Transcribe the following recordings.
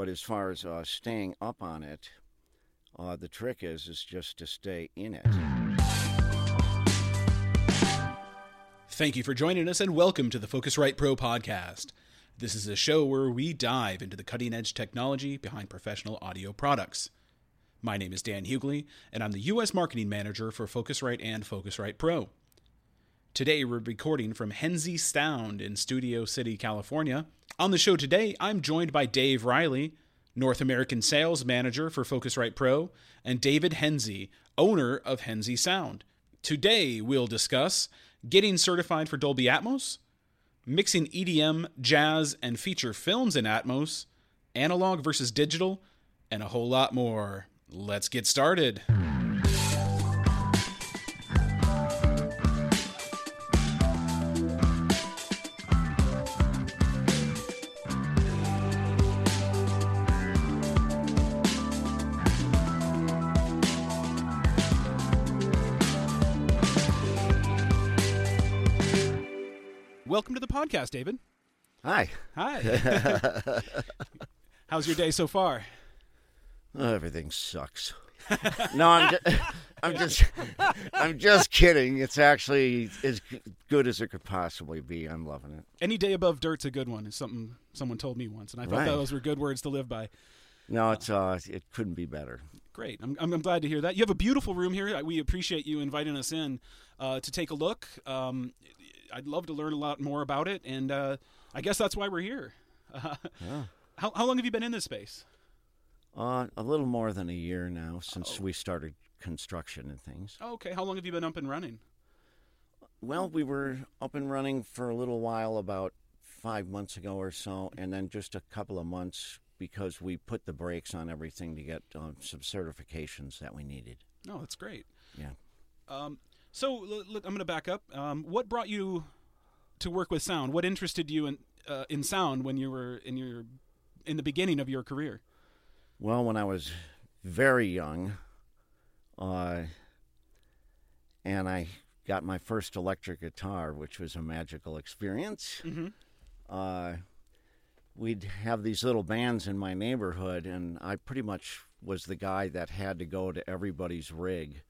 But as far as uh, staying up on it, uh, the trick is is just to stay in it. Thank you for joining us and welcome to the Focusrite Pro podcast. This is a show where we dive into the cutting edge technology behind professional audio products. My name is Dan Hughley, and I'm the U.S. Marketing Manager for Focusrite and Focusrite Pro. Today, we're recording from Henze Sound in Studio City, California. On the show today, I'm joined by Dave Riley, North American Sales Manager for Focusrite Pro, and David Henze, owner of Henze Sound. Today, we'll discuss getting certified for Dolby Atmos, mixing EDM, jazz, and feature films in Atmos, analog versus digital, and a whole lot more. Let's get started. Podcast, David. Hi. Hi. How's your day so far? Oh, everything sucks. no, I'm just, I'm just, I'm just kidding. It's actually as good as it could possibly be. I'm loving it. Any day above dirt's a good one. Is something someone told me once, and I thought Right. those were good words to live by. No, it's uh, it couldn't be better. Great. I'm, I'm, I'm glad to hear that. You have a beautiful room here. We appreciate you inviting us in uh, to take a look. Um, I'd love to learn a lot more about it, and uh, I guess that's why we're here. Uh, Yeah. how, how long have you been in this space? Uh, a little more than a year now since Oh. we started construction and things. Oh, okay. How long have you been up and running? Well, we were up and running for a little while, about five months ago or so, and then just a couple of months because we put the brakes on everything to get um, some certifications that we needed. No, that's great. Yeah. Um, so l- l- I'm going to back up. Um, what brought you to work with sound? What interested you in uh, in sound when you were in your in the beginning of your career? Well, when I was very young, uh, and I got my first electric guitar, which was a magical experience. Mm-hmm. uh, we'd have these little bands in my neighborhood, and I pretty much was the guy that had to go to everybody's rig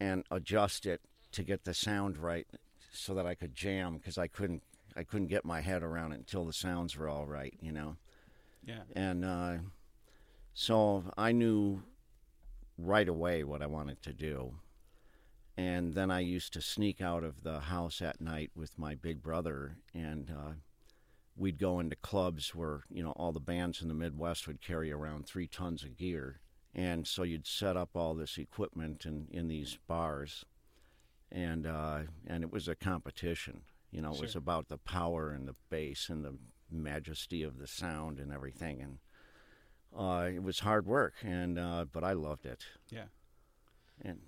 and adjust it to get the sound right, so that I could jam because I couldn't I couldn't get my head around it until the sounds were all right, you know. Yeah. And uh, so I knew right away what I wanted to do. And then I used to sneak out of the house at night with my big brother, and uh, we'd go into clubs where you know all the bands in the Midwest would carry around three tons of gear, and so you'd set up all this equipment in in these bars, and uh, and it was a competition. You know, it was about the power and the bass and the majesty of the sound and everything, and uh, it was hard work, and uh, but I loved it. Yeah. And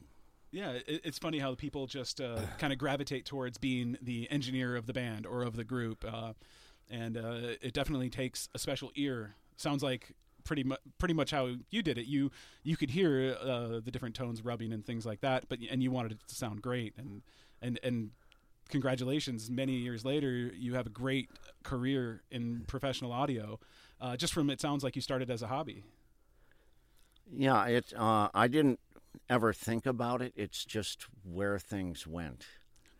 Yeah, it's funny how people just uh, kind of gravitate towards being the engineer of the band or of the group, uh, and uh, it definitely takes a special ear. Sounds like pretty much pretty much how you did it. You you could hear uh, the different tones rubbing and things like that, but and you wanted it to sound great. And and and congratulations! Many years later, you have a great career in professional audio. Uh, just from it sounds like you started as a hobby. yeah, it. Uh, I didn't ever think about it. It's just where things went.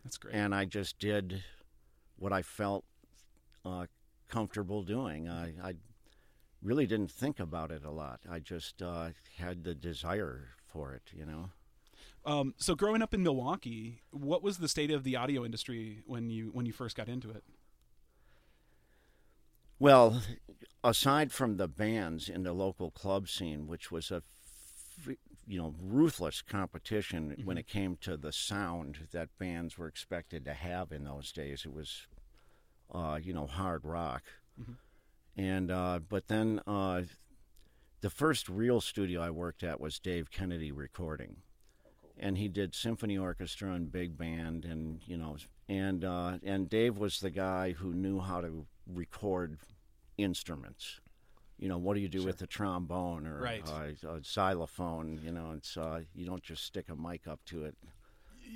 That's great. and I just did what I felt uh, comfortable doing. I, I really didn't think about it a lot. I just uh, had the desire for it, you know. Um, so growing up in Milwaukee, what was the state of the audio industry when you when you first got into it? Well, aside from the bands in the local club scene, which was a you know ruthless competition when it came to the sound that bands were expected to have in those days, it was uh, you know hard rock, and uh, but then uh, the first real studio I worked at was Dave Kennedy Recording, and he did symphony orchestra and big band, and you know, and uh, and Dave was the guy who knew how to record instruments. You know, what do you do with a trombone or Right. a xylophone? You know, it's uh, you don't just stick a mic up to it.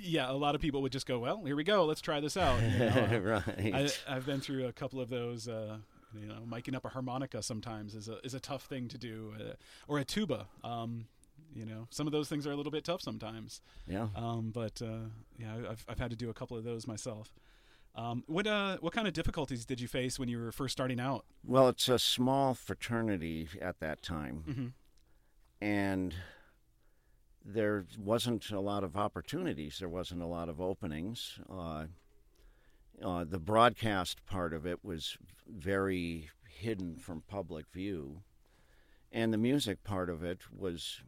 Yeah, a lot of people would just go, "Well, here we go. Let's try this out." You know, uh, right. I, I've been through a couple of those uh, You know, miking up a harmonica sometimes is a is a tough thing to do, uh, or a tuba. Um, you know, some of those things are a little bit tough sometimes. Yeah. Um, but uh, yeah, I've I've had to do a couple of those myself. Um, what uh, what kind of difficulties did you face when you were first starting out? Well, it's a small fraternity at that time, Mhm. and there wasn't a lot of opportunities. There wasn't a lot of openings. Uh, uh, the broadcast part of it was very hidden from public view, and the music part of it was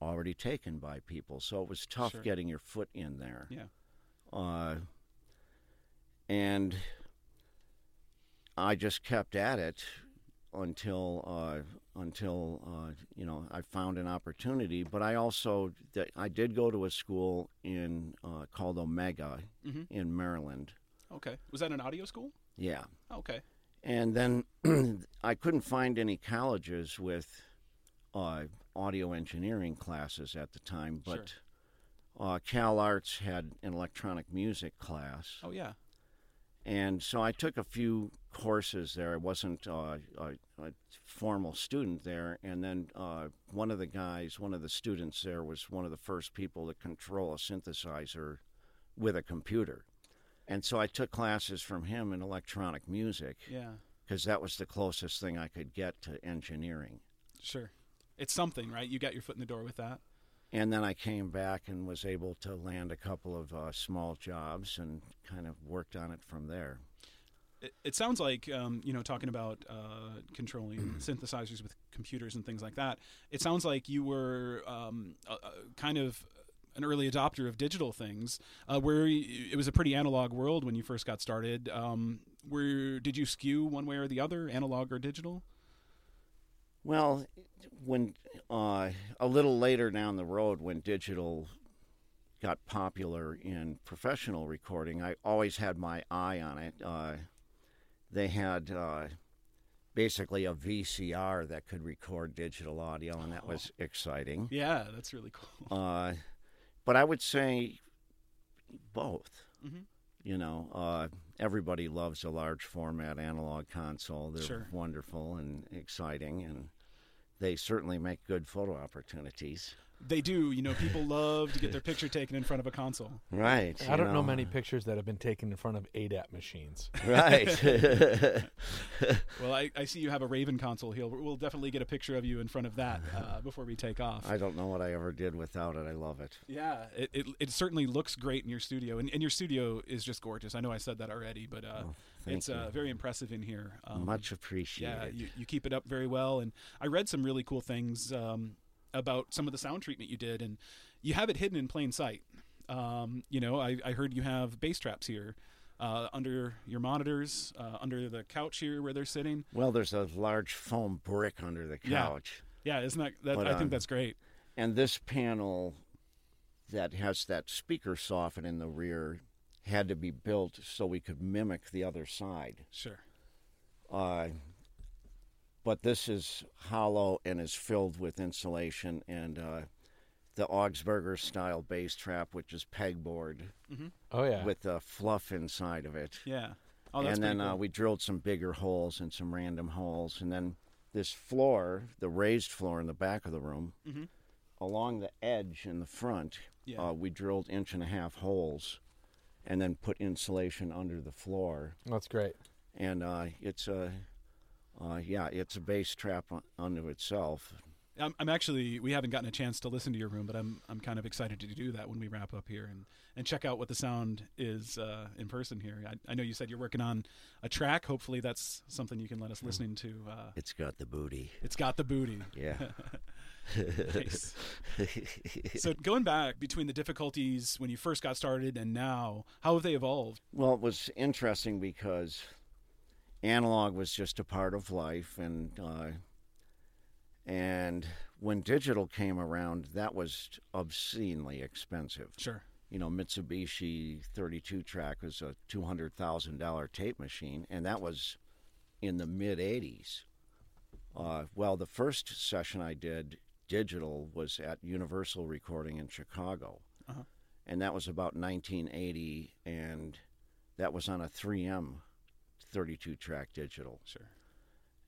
already taken by people. So it was tough Sure. getting your foot in there. Yeah. Uh, and I just kept at it until uh, until uh, you know I found an opportunity. But I also I did go to a school in uh, called Omega Mhm. in Maryland. Okay. Was that an audio school? Yeah, Okay. and then I couldn't find any colleges with uh, audio engineering classes at the time, but. Uh, Cal Arts had an electronic music class, Oh yeah. and so I took a few courses there. I wasn't uh, a, a formal student there, and then uh, one of the guys, one of the students there, was one of the first people to control a synthesizer with a computer, and so I took classes from him in electronic music Yeah. because that was the closest thing I could get to engineering. Sure. It's something, right? You got your foot in the door with that. And then I came back and was able to land a couple of uh, small jobs and kind of worked on it from there. It, it sounds like um, you know talking about uh, controlling synthesizers with computers and things like that. It sounds like you were um, a kind of an early adopter of digital things, uh, where it was a pretty analog world when you first got started. Um, where did you skew one way or the other, analog or digital? Well, when uh, a little later down the road, when digital got popular in professional recording, I always had my eye on it. Uh, they had uh, basically a VCR that could record digital audio, and that was exciting. Yeah, that's really cool. But I would say both. Mhm. You know, uh, everybody loves a large format analog console. They're Sure. wonderful and exciting, and they certainly make good photo opportunities. They do. You know, people love to get their picture taken in front of a console. Right. I don't know many pictures that have been taken in front of ADAT machines. Right. Well, I, I see you have a Raven console here. We'll definitely get a picture of you in front of that uh, before we take off. I don't know what I ever did without it. I love it. Yeah, it, it, it certainly looks great in your studio, and, and your studio is just gorgeous. I know I said that already, but uh, Oh, thank it's uh, very impressive in here. Um, Much Yeah, appreciated. you, you keep it up very well, and I read some really cool things um, about some of the sound treatment you did, and you have it hidden in plain sight. Um, you know, I, I heard you have bass traps here. Uh, under your monitors, uh, under the couch here where they're sitting. well, there's a large foam brick under the couch. Yeah, isn't that? that But, I um, think that's great. And this panel that has that speaker soffit in the rear had to be built so we could mimic the other side. Sure. Uh, but this is hollow and is filled with insulation and uh, the Augspurger style bass trap, which is pegboard Oh yeah. with the fluff inside of it. Yeah. Oh, that's and then pretty uh, we drilled some bigger holes and some random holes. And then this floor, the raised floor in the back of the room, Mhm. along the edge in the front, Yeah. uh, we drilled inch and a half holes and then put insulation under the floor. That's great. And uh, it's a, uh, yeah, it's a bass trap unto itself. I'm, I'm actually we haven't gotten a chance to listen to your room, but I'm I'm kind of excited to do that when we wrap up here and, and check out what the sound is uh, in person here. I, I know you said you're working on a track. Hopefully, that's something you can let us listen to. Uh, It's got the booty. it's got the booty. Yeah. Nice. So going back between the difficulties when you first got started and now, how have they evolved? Well, it was interesting because analog was just a part of life, and uh, and when digital came around, that was obscenely expensive. Sure. You know, Mitsubishi 32 track was a two hundred thousand dollar tape machine, and that was in the mid '80s. Uh, well, the first session I did digital was at Universal Recording in Chicago, Uh-huh. and that was about 1980, and that was on a 3M 32 track digital. Sure.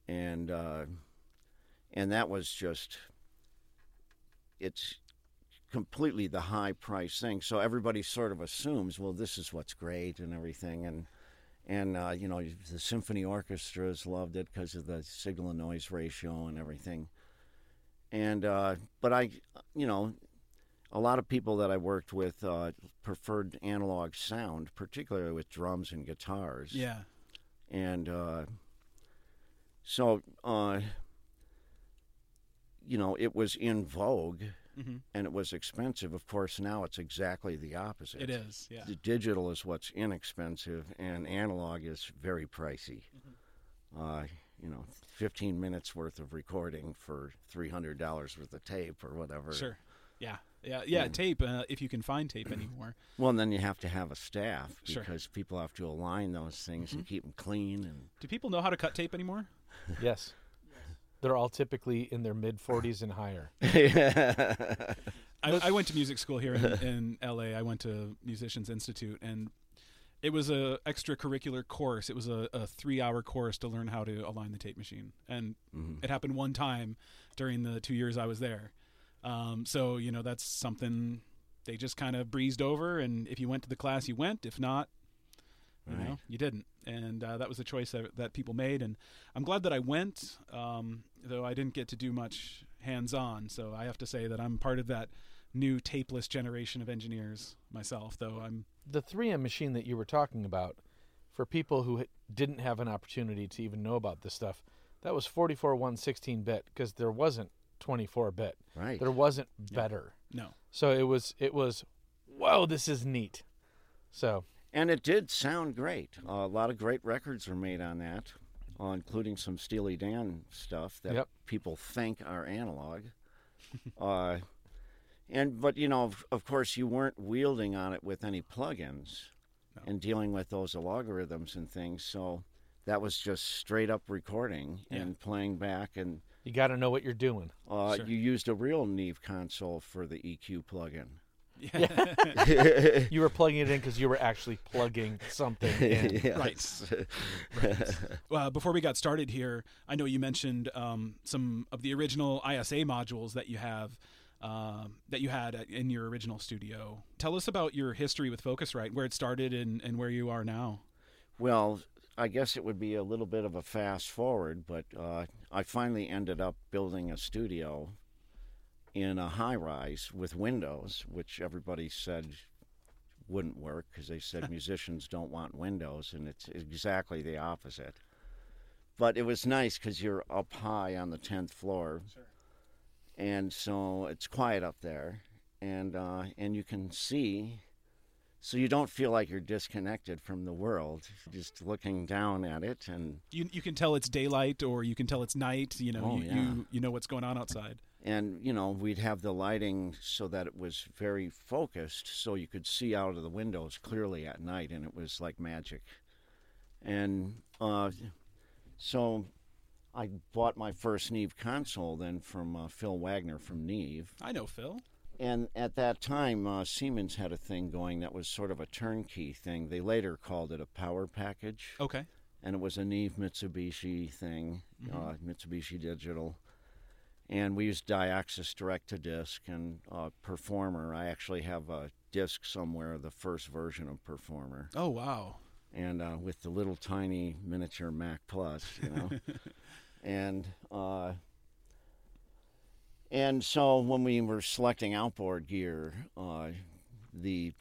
and uh, and that was just it's completely the high price thing. So everybody sort of assumes, well, this is what's great and everything, and and uh, you know the symphony orchestras loved it because of the signal to noise ratio and everything. And uh, but I, you know, a lot of people that I worked with uh, preferred analog sound, particularly with drums and guitars. Yeah. And uh, so, uh, you know, it was in vogue hmm and it was expensive. Of course, now it's exactly the opposite. It is. Yeah. The digital is what's inexpensive, and analog is very pricey. Mm-hmm. Uh, you know, 15 minutes worth of recording for $300 worth of tape or whatever. Sure. Yeah. Yeah. Yeah. Yeah. Tape. Uh, if you can find tape anymore. Well, then you have to have a staff Sure. because people have to align those things and keep them clean. And Do people know how to cut tape anymore? Yes. They're all typically in their mid 40s and higher. I, I went to music school here in, in LA. I went to Musicians Institute, and it was a extracurricular course. It was a, a three hour course to learn how to align the tape machine, and Mhm. it happened one time during the two years I was there. Um, so you know that's something they just kind of breezed over, and if you went to the class, you went. If not, you know you didn't, and uh, that was a choice that, that people made. And I'm glad that I went, um, though I didn't get to do much hands-on. So I have to say that I'm part of that new tapeless generation of engineers myself. Though I'm The 3M machine that you were talking about, for people who didn't have an opportunity to even know about this stuff, that was 44 1 16 bit because there wasn't 24 bit. right. There wasn't better. no, So it was, it was, whoa, this is neat. So And it did sound great. Uh, a lot of great records were made on that, uh, including some Steely Dan stuff that Yep. people think are analog. uh, and but you know, of, of course, you weren't wielding on it with any plugins No. and dealing with those algorithms and things. So that was just straight up recording Yeah. and playing back. And you got to know what you're doing. uh, Sure. you used a real Neve console for the EQ plugin. yeah, You were plugging it in because you were actually plugging something in. Yes. uh, before we got started here, I know you mentioned um, some of the original ISA modules that you have. Um, that you had in your original studio. Tell us about your history with Focusrite, where it started and, and where you are now. Well, I guess it would be a little bit of a fast forward, but uh, I finally ended up building a studio in a high rise with windows, which everybody said wouldn't work because they said musicians don't want windows, and it's exactly the opposite. But it was nice because you're up high on the 10th floor, Sure. and so it's quiet up there, and uh, and you can see so you don't feel like you're disconnected from the world just looking down at it and You you can tell it's daylight or you can tell it's night. You know, Oh, you, yeah. you you know what's going on outside. and you know we'd have the lighting so that it was very focused so you could see out of the windows clearly at night and it was like magic and uh, so i bought my first neve console then from uh, phil wagner from neve I know Phil. And at that time uh, siemens had a thing going that was sort of a turnkey thing they later called it a power package Okay. and it was a Neve Mitsubishi thing, uh, Mitsubishi Digital. And we used Dyaxis direct to disc and uh, Performer. I actually have a disc somewhere, the first version of Performer, Oh wow. and uh, with the little tiny miniature Mac Plus, you know. and uh, and so when we were selecting outboard gear, uh, the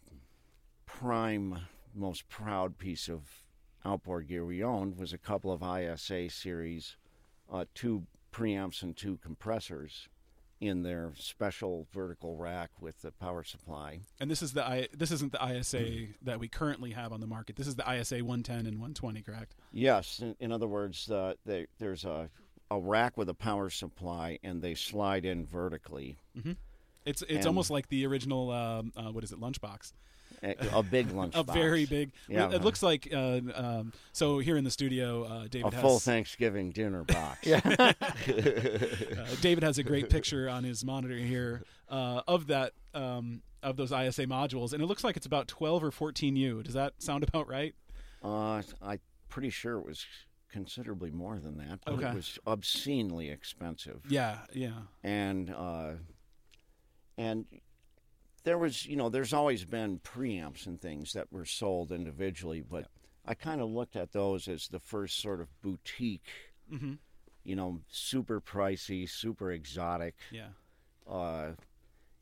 prime, most proud piece of outboard gear we owned was a couple of ISA series, uh, two preamps and two compressors in their special vertical rack with the power supply. And this is the I this isn't the ISA that we currently have on the market. This is the ISA 110 and 120, correct? Yes, in, in other words, uh, they, there's a, a rack with a power supply and they slide in vertically. It's it's And- almost like the original um, uh, what is it lunchbox? A, a big lunch A very big. Yeah. It looks like uh, um, so here in the studio, uh, David a has full Thanksgiving dinner box. Yeah. uh, David has a great picture on his monitor here uh, of that um, of those ISA modules, and it looks like it's about 12 or 14 U. Does that sound about right? Uh, I'm pretty sure it was considerably more than that, but Okay. it was obscenely expensive. Yeah, yeah. and uh, and there was you know there's always been preamps and things that were sold individually, but I kind of looked at those as the first sort of boutique, Mm-hmm. you know, super pricey, super exotic. Yeah. Uh,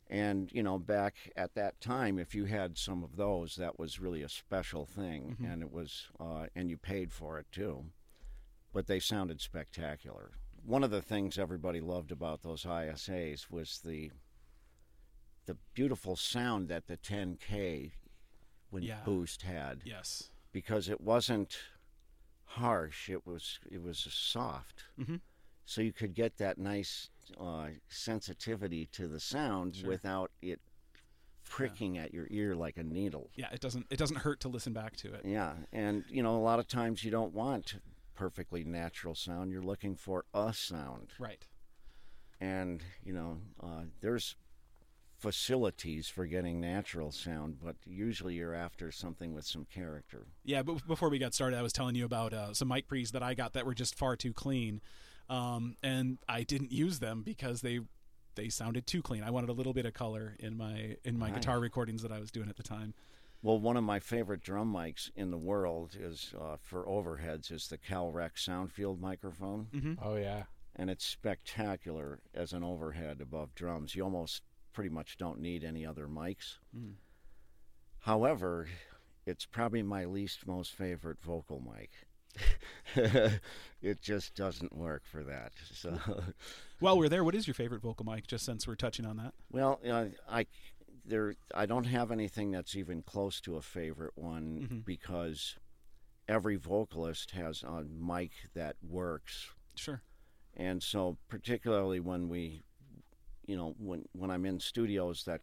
and you know, back at that time, if you had some of those, that was really a special thing, Mhm. and it was, uh, and you paid for it too. But they sounded spectacular. One of the things everybody loved about those ISAs was the the beautiful sound that the 10K when Yeah. boost had, Yes. because it wasn't harsh. It was it was soft Mhm. so you could get that nice uh, sensitivity to the sound Sure. without it pricking at your ear like a needle. Yeah. It doesn't. It doesn't hurt to listen back to it. Yeah, and you know a lot of times you don't want perfectly natural sound. You're looking for a sound, Right. and you know uh, there's facilities for getting natural sound, but usually you're after something with some character. Yeah, but before we got started, I was telling you about uh, some mic pre's that I got that were just far too clean, um, and I didn't use them because they they sounded too clean. I wanted a little bit of color in my in my Right. guitar recordings that I was doing at the time. Well, one of my favorite drum mics in the world is uh, for overheads is the Calrec Soundfield microphone. Mm-hmm. Oh yeah. and it's spectacular as an overhead above drums. You almost pretty much don't need any other mics. Mm. However, it's probably my least most favorite vocal mic. it just doesn't work for that. So, While we're there, what is your favorite vocal mic? Just since we're touching on that. well, uh, I there I don't have anything that's even close to a favorite one Mhm. because every vocalist has a mic that works Sure. and so particularly when we you know when when i'm in studios that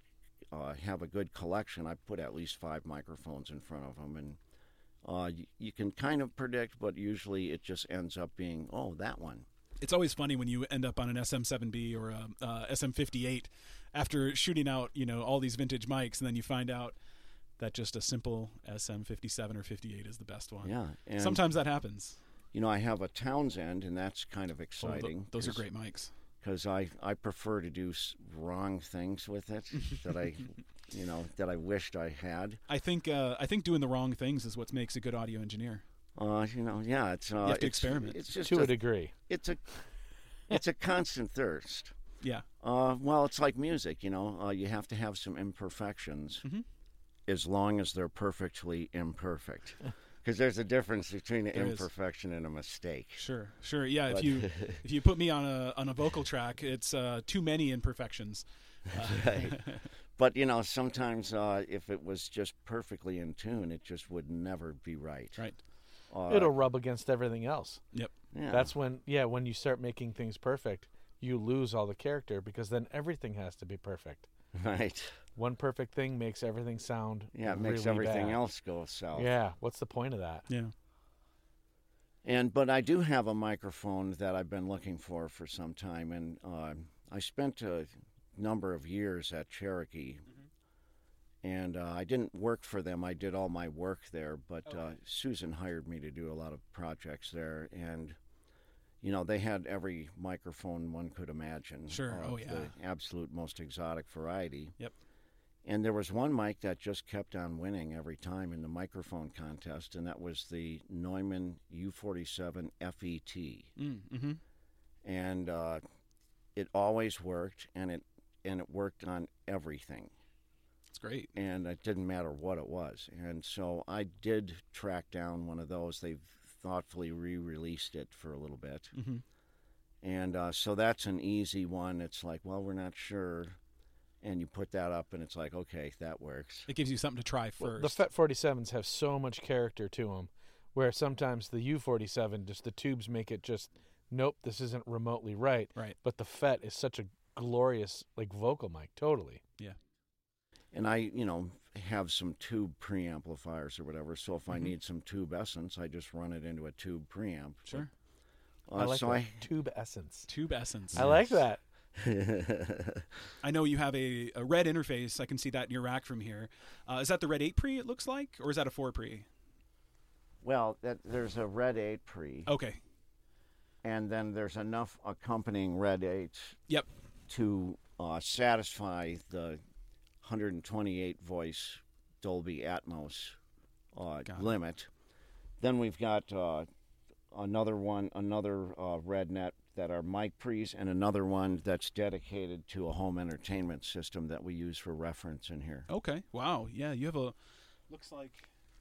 uh, have a good collection i put at least five microphones in front of them and uh, you, you can kind of predict but usually it just ends up being oh that one It's always funny when you end up on an SM7B or a, uh SM58 after shooting out, you know, all these vintage mics, and then you find out that just a simple SM57 or 58 is the best one. yeah and Sometimes that happens. you know i have a townsend and that's kind of Oh, exciting those are great mics. because I, I prefer to do wrong things with it that i you know that i wished i had I think uh, I think doing the wrong things is what makes a good audio engineer. Uh, you know yeah it's uh, have to it's, experiment. it's just To a a degree. it's a it's a constant thirst. Yeah. Uh, well, it's like music, you know. Uh, you have to have some imperfections, Mhm. as long as they're perfectly imperfect. Because there's a difference between an There is. imperfection and a mistake. Sure, sure. Yeah, if you if you put me on a on a vocal track, it's uh, too many imperfections. Uh, Right. But you know, sometimes uh, if it was just perfectly in tune, it just would never be right. Right. Uh, It'll rub against everything else. Yep. yeah. That's when yeah, when you start making things perfect, you lose all the character because then everything has to be perfect. right. One perfect thing makes everything sound Yeah, it makes really everything bad. else go south. Yeah, what's the point of that? Yeah. And but I do have a microphone that I've been looking for for some time, and uh, I spent a number of years at Cherokee, and uh, I didn't work for them. I did all my work there, but uh, Susan hired me to do a lot of projects there, and you know they had every microphone one could imagine. Sure. Oh, yeah. the absolute most exotic variety. Yep. And there was one mic that just kept on winning every time in the microphone contest, and that was the Neumann U47 FET. Mm, mm-hmm. And uh, it always worked, and it and it worked on everything, It's great. and it didn't matter what it was. And so I did track down one of those. They've thoughtfully re-released it for a little bit, Mm-hmm. and uh, so that's an easy one. It's like, well, we're not sure. And you put that up, and it's like, okay, that works. It gives you something to try Well, first. the FET 47s have so much character to them, where sometimes the U47 just the tubes make it just nope, this isn't remotely right. right. But the FET is such a glorious like vocal mic, totally. And I, you know, have some tube preamplifiers or whatever. So if I Mhm. need some tube essence, I just run it into a tube preamp. Sure. Uh, I like so that. Tube essence. Tube essence. I like that. I. I know you have a, a red interface. I can see that in your rack from here. Uh, is that the red 8 pre, it looks like? Or is that a 4 pre? Well, that, there's a red eight pre, Okay. and then there's enough accompanying red eights Yep. to uh, satisfy the 128 voice Dolby Atmos uh, limit. Then we've got uh, another one, another uh, RedNet that are mic pre's, and another one that's dedicated to a home entertainment system that we use for reference in here. Okay. Wow. Yeah, you have a looks like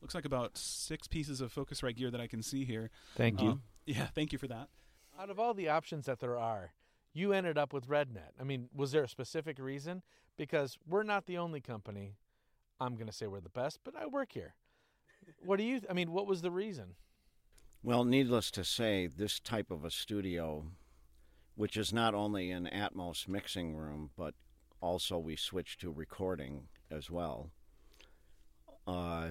looks like about six pieces of Focusrite gear that I can see here. Thank you. Uh, yeah. Thank you for that. Out of all the options that there are, you ended up with RedNet. I mean, was there a specific reason? Because we're not the only company. I'm going to say we're the best, but I work here. What do you? I mean, what was the reason? Well, needless to say, this type of a studio, which is not only an Atmos mixing room, but also we switch to recording as well. Uh,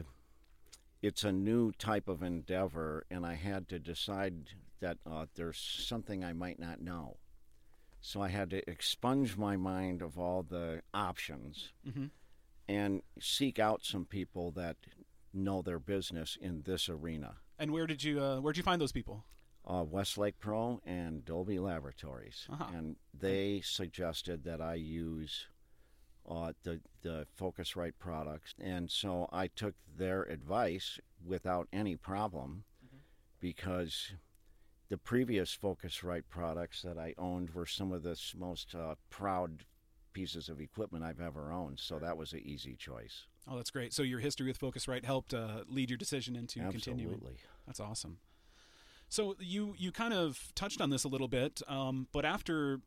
it's a new type of endeavor, and I had to decide that uh, there's something I might not know. So I had to expunge my mind of all the options Mhm. and seek out some people that know their business in this arena And where did you uh, where did you find those people? uh, Westlake Pro and Dolby Laboratories, Uh-huh. and they suggested that I use uh, the the Focusrite products, and so I took their advice without any problem, because the previous Focusrite products that I owned were some of the most uh, proud pieces of equipment I've ever owned, so that was an easy choice. Oh, that's great. So your history with Focusrite helped uh, lead your decision into continuing. Absolutely. That's awesome. So you you kind of touched on this a little bit, um, but after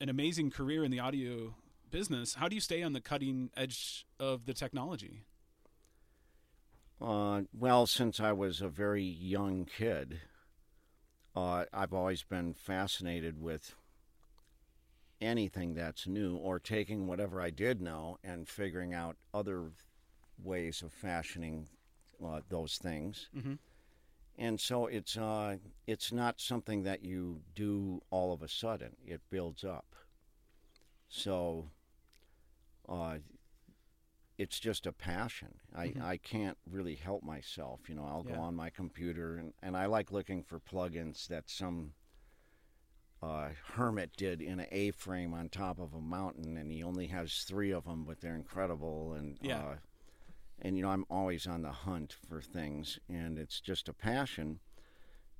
an amazing career in the audio business, how do you stay on the cutting edge of the technology? Uh, well, since I was a very young kid, uh, I've always been fascinated with anything that's new or taking whatever I did know and figuring out other ways of fashioning uh, those things. Mhm. And so it's uh, it's not something that you do all of a sudden. It builds up. So uh, it's just a passion. I, Mhm. I can't really help myself. You know, I'll Yeah. go on my computer and, and I like looking for plugins that some uh, hermit did in an A frame on top of a mountain, and he only has three of them, but they're incredible. And Yeah. uh, and you know, I'm always on the hunt for things, and it's just a passion.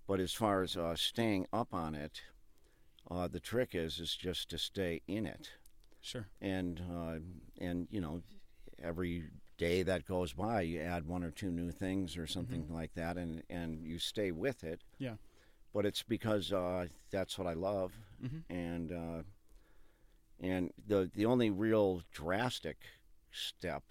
But as far as uh, staying up on it, uh, the trick is is just to stay in it Sure. and uh, and you know every day that goes by you add one or two new things or something like that and and you stay with it Yeah. but it's because uh, that's what I love Mhm. and uh, and the the only real drastic step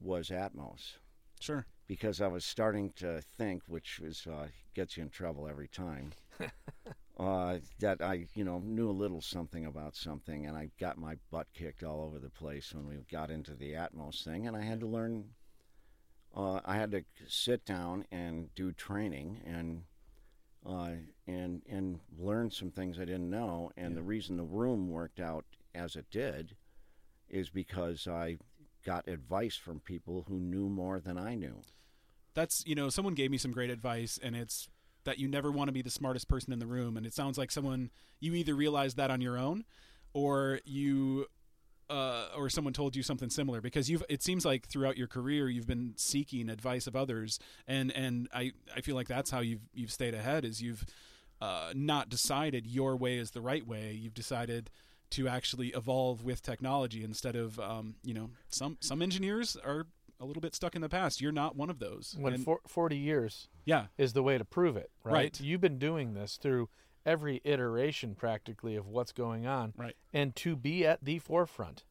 was Atmos Sure. because I was starting to think, which is uh, gets you in trouble every time, uh, that I you know knew a little something about something, and I got my butt kicked all over the place when we got into the Atmos thing, and I had to learn. Uh, I had to sit down and do training and uh, and and learn some things I didn't know, and the reason the room worked out as it did is because I got advice from people who knew more than I knew. That's you know someone gave me some great advice, and it's that you never want to be the smartest person in the room, and it sounds like someone you either realized that on your own, or you. Uh, or someone told you something similar because you've it seems like throughout your career you've been seeking advice of others and and I, I feel like that's how you've you've stayed ahead is you've uh, not decided your way is the right way you've decided to actually evolve with technology instead of um, you know some some engineers are a little bit stuck in the past you're not one of those When And- for, 40 years yeah is the way to prove it, right? Right. You've been doing this through every iteration practically of what's going on. Right. And to be at the forefront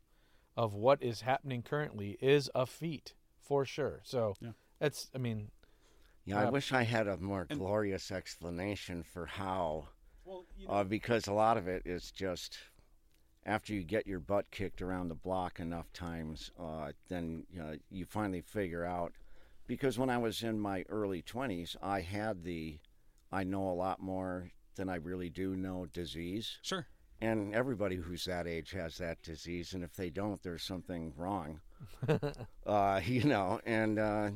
of what is happening currently is a feat for sure. So Yeah. that's, I mean, Yeah, I wish I had a more And- glorious explanation for how, well you uh, because a lot of it is just after you get your butt kicked around the block enough times, uh, then you, know, you finally figure out. Because when I was in my early 20s, I had the I know a lot more than I really do know disease. sure And everybody who's that age has that disease, and if they don't, there's something wrong. uh, you know, and uh,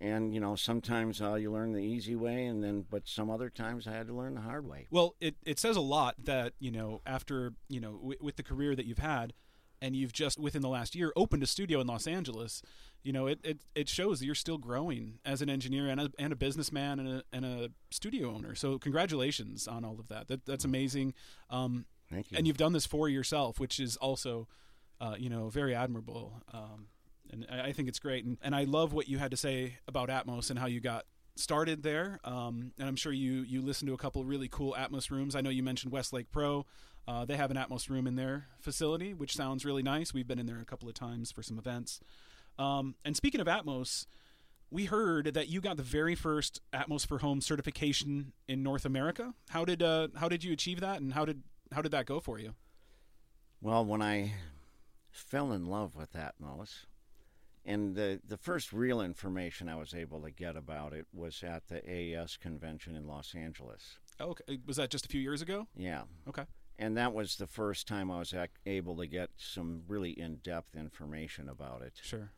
and you know sometimes uh, you learn the easy way, and then but some other times I had to learn the hard way. Well, it, it says a lot that you know after you know w- with the career that you've had, and you've just within the last year opened a studio in Los Angeles. You know, it, it, it shows that you're still growing as an engineer and a, and a businessman and a, and a studio owner. So congratulations on all of that. That that's amazing. Um, Thank you. and you've done this for yourself, which is also, uh, you know, very admirable. Um, and I I think it's great. And, and I love what you had to say about Atmos and how you got started there. Um, and I'm sure you you listened to a couple really cool Atmos rooms. I know you mentioned Westlake Pro. Uh, they have an Atmos room in their facility, which sounds really nice. We've been in there a couple of times for some events. Um, and speaking of Atmos, we heard that you got the very first Atmos for Home certification in North America. How did uh, how did you achieve that, and how did how did that go for you? Well, when I fell in love with Atmos, and the the first real information I was able to get about it was at the AES convention in Los Angeles. Oh, okay, was that just a few years ago? Yeah, Okay. and that was the first time I was ac- able to get some really in depth information about it. Sure.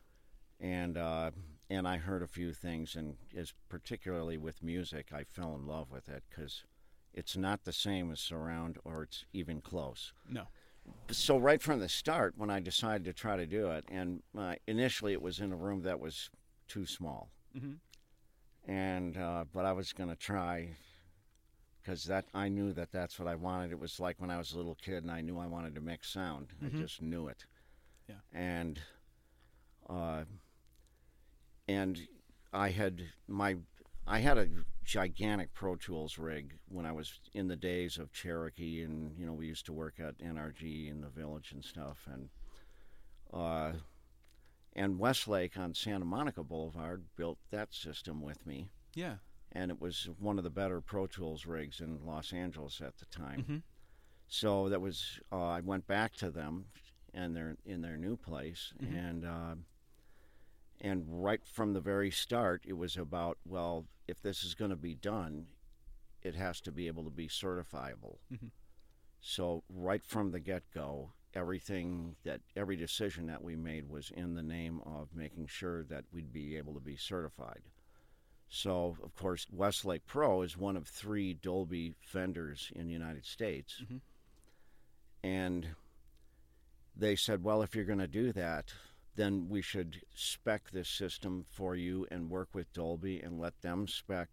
and uh, and I heard a few things, and as particularly with music, I fell in love with it because it's not the same as surround, or it's even close. No. So right from the start, when I decided to try to do it, and uh, initially it was in a room that was too small, hmm and uh, but I was going to try because that I knew that that's what I wanted. It was like when I was a little kid, and I knew I wanted to mix sound. Mhm. I just knew it. Yeah. And uh, and I had my I had a gigantic Pro Tools rig when I was in the days of Cherokee, and you know we used to work at NRG in the village and stuff, and uh, and Westlake on Santa Monica Boulevard built that system with me, Yeah. and it was one of the better Pro Tools rigs in Los Angeles at the time. hmm So that was uh, I went back to them, and they're in their new place, Mhm. and uh, and right from the very start, it was about well, if this is going to be done, it has to be able to be certifiable. Mhm. So right from the get go, everything that every decision that we made was in the name of making sure that we'd be able to be certified. So, of course, Westlake Pro is one of three Dolby vendors in the United States. Mhm. And they said, well, if you're going to do that, then we should spec this system for you and work with Dolby and let them spec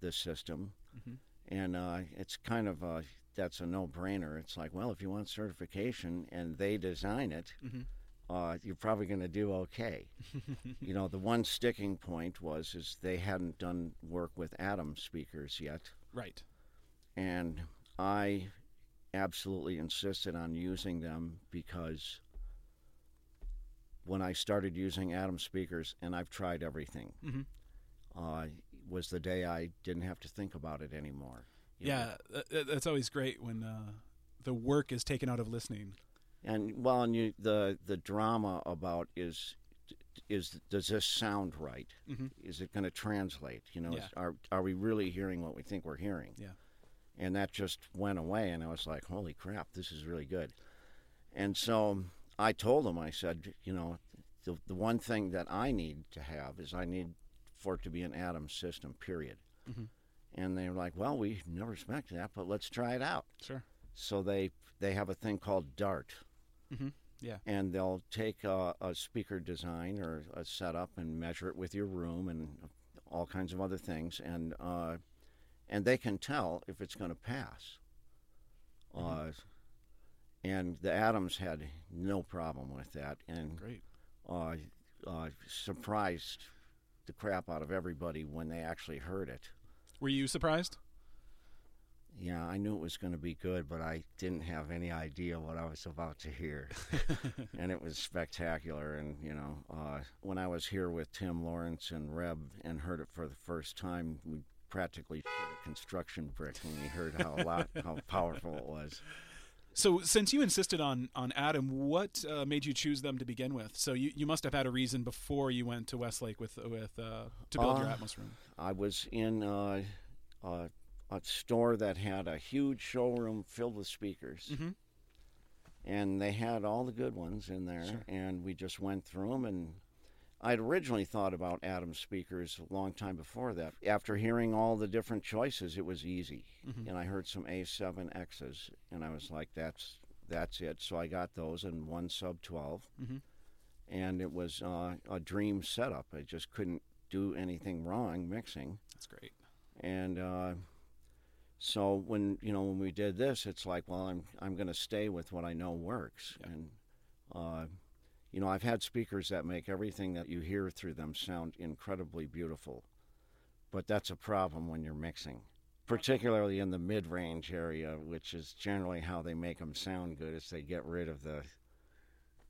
the system. Mhm. And uh, it's kind of a, that's a no brainer. It's like, well, if you want certification and they design it, hmm uh, you're probably going to do okay. you know, the one sticking point was is they hadn't done work with Adam speakers yet, Right. and I absolutely insisted on using them because when I started using Adam speakers, and I've tried everything, hmm uh, was the day I didn't have to think about it anymore. Yeah. That, that- that's always great when uh, the work is taken out of listening. And well, and you, the the drama about is is does this sound right? Mhm. Is it going to translate? You know, is- are are we really hearing what we think we're hearing? Yeah. And that just went away, and I was like, "Holy crap, this is really good." And so I told them, I said, you know, the the one thing that I need to have is I need for it to be an Adam system. Period. Mhm. And they were like, "Well, we never expected that, but let's try it out." Sure. So they they have a thing called Dart Mm-hmm. Yeah. and they'll take a, a speaker design or a setup and measure it with your room and all kinds of other things, and uh, and they can tell if it's going to pass. Uh, and the Adams had no problem with that, and Great. uh, uh, surprised the crap out of everybody when they actually heard it. Were you surprised? Yeah, I knew it was going to be good, but I didn't have any idea what I was about to hear. and it was spectacular. And, you know, uh, when I was here with Tim Lawrence and Reb and heard it for the first time, we practically a construction brick when we heard how lot, how powerful it was. So, since you insisted on on Adam, what uh, made you choose them to begin with? So, you, you must have had a reason before you went to Westlake with with uh, to build your Uh, Atmos room. I was in uh, uh, a store that had a huge showroom filled with speakers. hmm and they had all the good ones in there Sure. and we just went through them and I'd originally thought about Adam speakers a long time before that. After hearing all the different choices, it was easy. Mhm. And I heard some A7Xs, and I was like, that's that's it. So I got those and one sub 12, Mhm. and it was uh, a dream setup. I just couldn't do anything wrong mixing. That's great. And uh, so when you know when we did this, it's like, well, I'm I'm going to stay with what I know works. Yeah. And uh, you know, I've had speakers that make everything that you hear through them sound incredibly beautiful, but that's a problem when you're mixing, particularly in the mid-range area, which is generally how they make them sound good. Is they get rid of the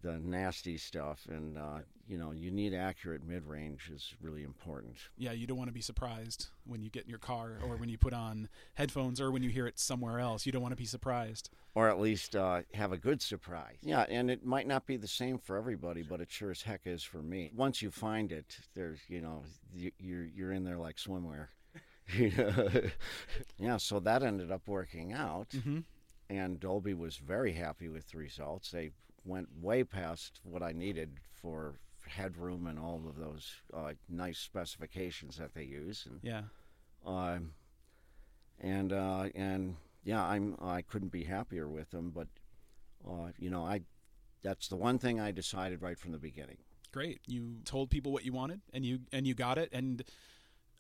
the nasty stuff, and uh, you know, you need accurate mid-range is really important. Yeah, you don't want to be surprised when you get in your car or when you put on headphones or when you hear it somewhere else. You don't want to be surprised. or at least uh, have a good surprise. Yeah, and it might not be the same for everybody, but it sure as heck is for me. Once you find it, there's you know you, you're you're in there like swimwear. Yeah, so that ended up working out, Mm-hmm. and Dolby was very happy with the results. They went way past what I needed for headroom and all of those uh, nice specifications that they use, and Yeah. um, and uh, and yeah, I'm I couldn't be happier with them. But uh, you know, I that's the one thing I decided right from the beginning. Great. You told people what you wanted and you and you got it and uh,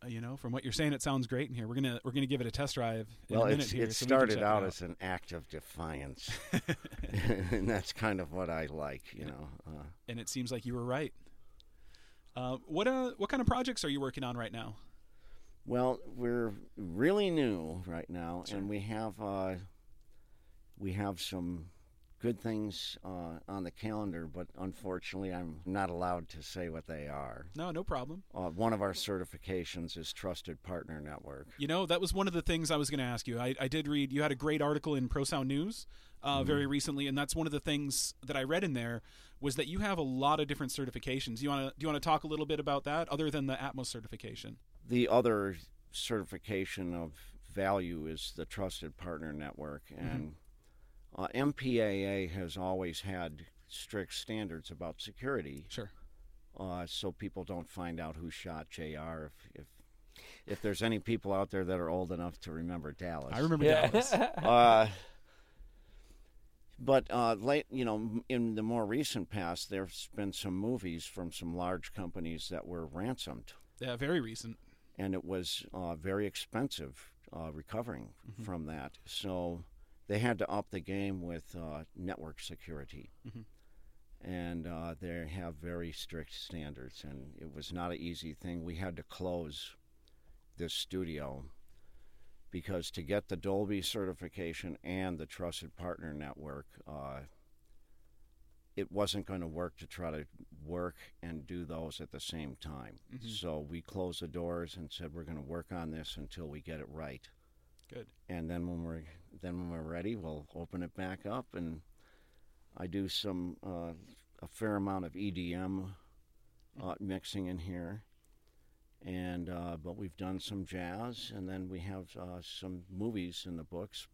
you know, from what you're saying it sounds great in here. We're going to we're to give it a test drive in well, a minute it's, here. it so started out it as an act of defiance, and that's kind of what I like. You know, uh, and it seems like you were right. Uh, what uh what kind of projects are you working on right now? well, we're really new right now, Sure. and we have uh, we have some good things uh, on the calendar, but unfortunately, I'm not allowed to say what they are. No, no problem. Uh, one of our certifications is Trusted Partner Network. You know, that was one of the things I was going to ask you. I, I did read you had a great article in Pro Sound News uh, Mm-hmm. very recently, and that's one of the things that I read in there was that you have a lot of different certifications. You want to do you want to talk a little bit about that, other than the Atmos certification? The other certification of value is the Trusted Partner Network, and uh, MPAA has always had strict standards about security, Sure. uh, so people don't find out who shot JR. If, if if there's any people out there that are old enough to remember Dallas, I remember Yeah. Dallas. uh, but uh, late, you know, in the more recent past, there's been some movies from some large companies that were ransomed, yeah, very recent. and it was uh, very expensive uh, recovering from that. So they had to up the game with uh, network security, Mhm. and uh, they have very strict standards, and it was not an easy thing. We had to close this studio because to get the Dolby certification and the Trusted Partner Network, uh, it wasn't going to work to try to work and do those at the same time. Mhm. So we closed the doors and said we're going to work on this until we get it right. Good. And then when we're then when we're ready, we'll open it back up. And I do some uh, a fair amount of EDM uh, mixing in here and uh, but we've done some jazz, and then we have uh, some movies in the books,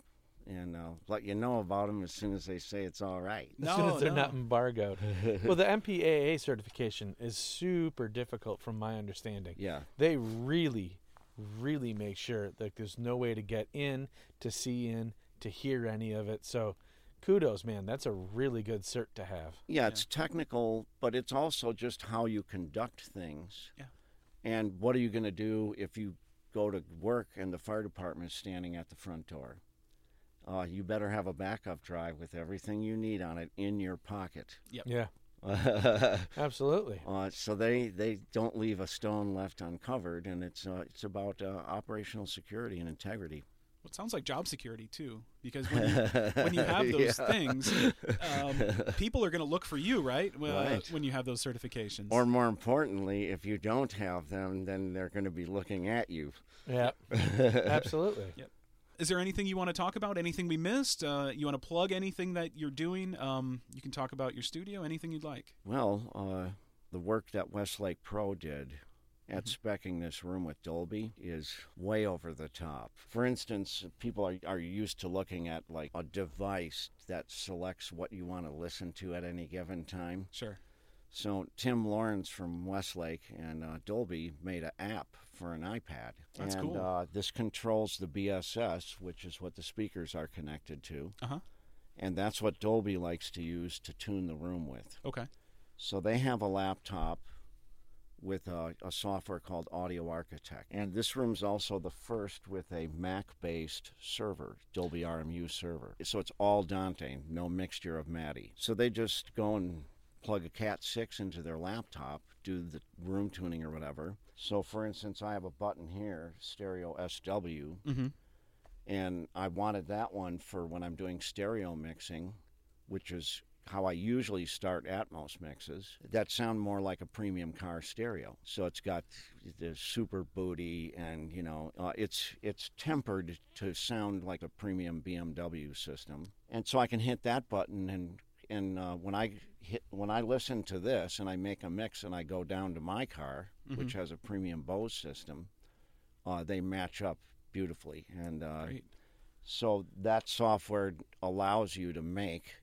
and I'll let you know about them as soon as they say it's all right. No, as soon as they're no. not embargoed. well, the MPAA certification is super difficult, from my understanding. Yeah, They really, really make sure that there's no way to get in, to see in, to hear any of it. So, kudos, man. That's a really good cert to have. yeah, it's technical, but it's also just how you conduct things. Yeah. And what are you going to do if you go to work and the fire department is standing at the front door? Uh, you better have a backup drive with everything you need on it in your pocket. Yeah, uh, absolutely. so they, they don't leave a stone left uncovered, and it's uh, it's about uh, operational security and integrity. Well, it sounds like job security too, because when you, when you have those Yeah. things, um, people are going to look for you, right? Well, Right. When you have those certifications. Or more importantly, if you don't have them, then they're going to be looking at you. Yeah, absolutely. Is there anything you want to talk about? Anything we missed? Uh, you want to plug anything that you're doing? Um, you can talk about your studio. Anything you'd like. Well, uh, the work that Westlake Pro did at specking this room with Dolby is way over the top. For instance, people are, are used to looking at like a device that selects what you want to listen to at any given time. Sure. So Tim Lawrence from Westlake and uh, Dolby made an app for an iPad, That's and cool. uh, this controls the BSS, which is what the speakers are connected to, Uh huh. and that's what Dolby likes to use to tune the room with. Okay. So they have a laptop with a, a software called Audio Architect. And this room's also the first with a Mac based server, Dolby RMU server. So it's all Dante, no mixture of MADI. So they just go and plug a Cat 6 into their laptop, do the room tuning or whatever. So, for instance, I have a button here, Stereo SW, Mm-hmm. and I wanted that one for when I'm doing stereo mixing, which is how I usually start Atmos mixes that sound more like a premium car stereo. So it's got the super booty, and you know, uh, it's it's tempered to sound like a premium BMW system. And so I can hit that button, and and uh, when I hit when I listen to this and I make a mix, and I go down to my car, which has a premium Bose system, uh, they match up beautifully, and uh, so that software allows you to make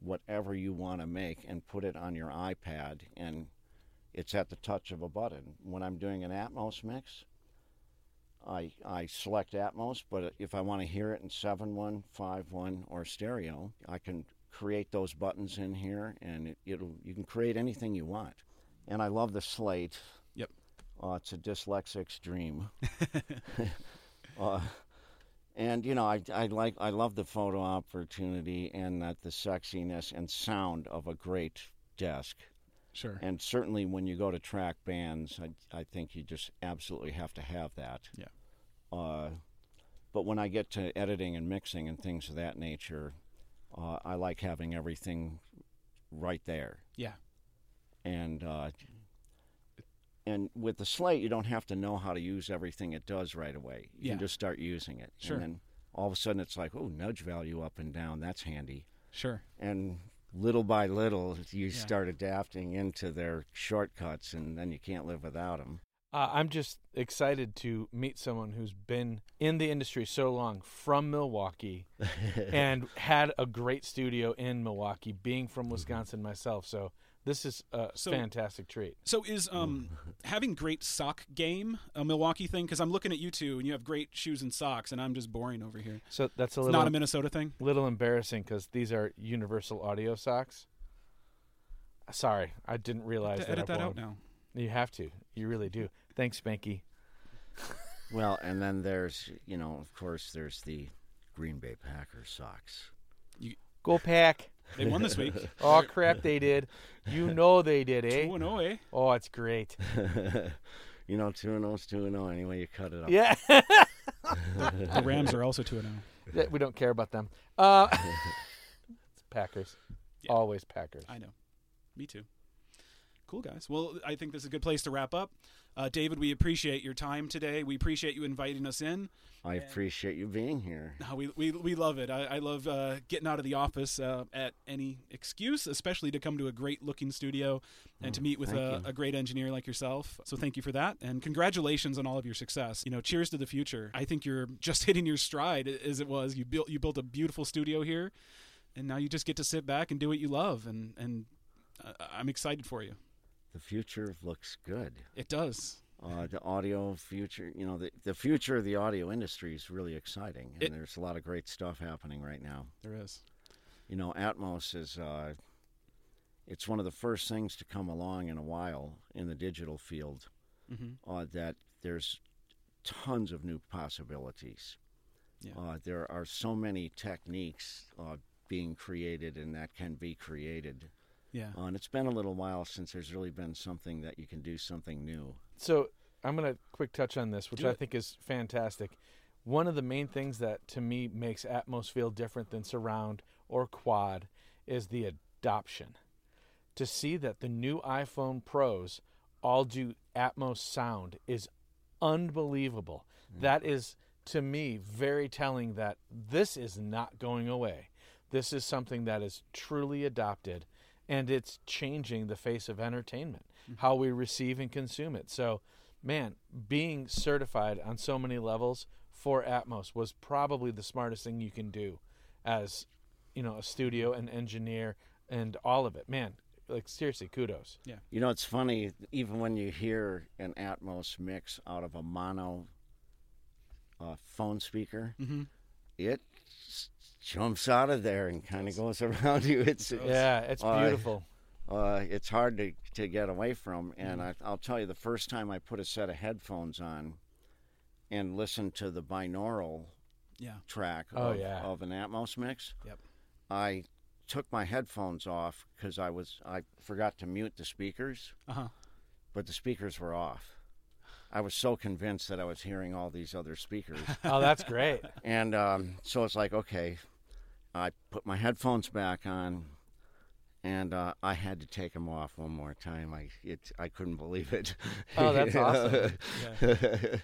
whatever you want to make and put it on your iPad, and it's at the touch of a button. When I'm doing an Atmos mix, I I select Atmos, but if I want to hear it in 7.1, 5.1, or stereo, I can create those buttons in here, and it, it'll you can create anything you want. And I love the slate. Yep. Uh, it's a dyslexic's dream. uh, and you know, I, I like I love the photo opportunity and that the sexiness and sound of a great desk. Sure. And certainly when you go to track bands, I, I think you just absolutely have to have that. Yeah. Uh, but when I get to editing and mixing and things of that nature, uh, I like having everything right there. Yeah. And uh, and with the slate, you don't have to know how to use everything it does right away. You Yeah. can just start using it. Sure. And then all of a sudden, it's like, oh, nudge value up and down. That's handy. Sure. And little by little, you Yeah. start adapting into their shortcuts, and then you can't live without them. Uh, I'm just excited to meet someone who's been in the industry so long from Milwaukee and had a great studio in Milwaukee, being from Wisconsin myself. So this is a So- fantastic treat. So is um having great sock game a Milwaukee thing? Because I'm looking at you two, and you have great shoes and socks, and I'm just boring over here. So that's a It's little not a Minnesota thing. little embarrassing because these are Universal Audio socks. Sorry, I didn't realize To that. edit I've that out now. You have to. You really do. Thanks, Spanky. Well, and then there's, you know, of course, there's the Green Bay Packers socks. You, Go pack. They won this week. Oh crap, they did. You know they did, eh? Two and oh, eh? Oh, it's great. you know, 2 and 0 is 2 and 0 anyway you cut it up. Yeah. The Rams are also two and oh. Yeah, we don't care about them. Uh, it's Packers. Yeah. Always Packers. I know. Me too. Cool, guys. Well, I think this is a good place to wrap up. Uh, David, we appreciate your time today. We appreciate you inviting us in. I appreciate you being here. No, we, we, we love it. I, I love uh, getting out of the office uh, at any excuse, especially to come to a great looking studio and to meet with a, a great engineer like yourself. So thank you for that. And congratulations on all of your success. You know, cheers to the future. I think you're just hitting your stride as it was. You built, you built a beautiful studio here, and now you just get to sit back and do what you love. And, and uh, I'm excited for you. The future looks good. It does. Uh, the audio future, you know, the, the future of the audio industry is really exciting, and It- there's a lot of great stuff happening right now. There is. You know, Atmos is uh, it's one of the first things to come along in a while in the digital field. Mm-hmm. Uh, that there's tons of new possibilities. Yeah. Uh, there are so many techniques uh, being created and that can be created. Yeah. Uh, and it's been a little while since there's really been something that you can do something new. So I'm gonna quick touch on this, which Do I it. think is fantastic. One of the main things that to me makes Atmos feel different than Surround or Quad is the adoption. To see that the new iPhone Pros all do Atmos sound is unbelievable. That is to me very telling that this is not going away. This is something that is truly adopted and it's changing the face of entertainment, how we receive and consume it. So, man, being certified on so many levels for Atmos was probably the smartest thing you can do as, you know, a studio and engineer and all of it. Man, like seriously, kudos. Yeah. You know, it's funny. Even when you hear an Atmos mix out of a mono uh, phone speaker, Mm-hmm. it s- jumps out of there and kind of goes around you. It's, it's Yeah, it's Uh, beautiful. uh, it's hard to, to get away from. And Mm-hmm. I, I'll tell you, the first time I put a set of headphones on and listened to the binaural Yeah. track Oh, of, yeah. of an Atmos mix, Yep. I took my headphones off because I was I forgot to mute the speakers, Uh huh. but the speakers were off. I was so convinced that I was hearing all these other speakers, oh, that's great. and um, so it's like okay, I put my headphones back on, and uh, I had to take them off one more time. I it I couldn't believe it. Oh, that's awesome.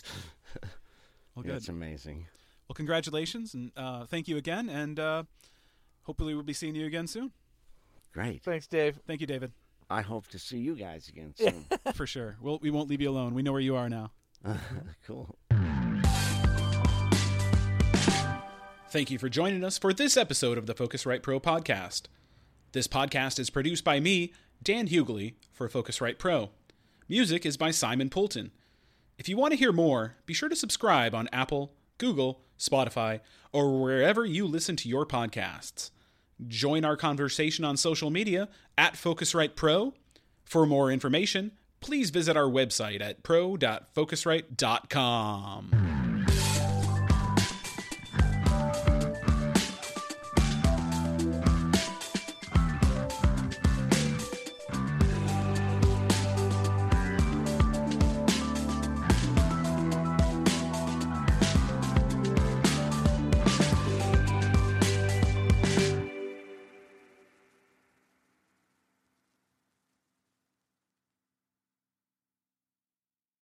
Well, good. It's amazing. Well, congratulations and uh, thank you again. And uh, hopefully we'll be seeing you again soon. Great. Thanks, Dave. Thank you, David, I hope to see you guys again soon. for sure. We'll, we won't leave you alone. We know where you are now. cool. Thank you for joining us for this episode of the Focusrite Pro podcast. This podcast is produced by me, Dan Hughley, for Focusrite Pro. Music is by Simon Poulton. If you want to hear more, be sure to subscribe on Apple, Google, Spotify, or wherever you listen to your podcasts. Join our conversation on social media at Focusrite Pro. For more information, please visit our website at pro.focusrite.com.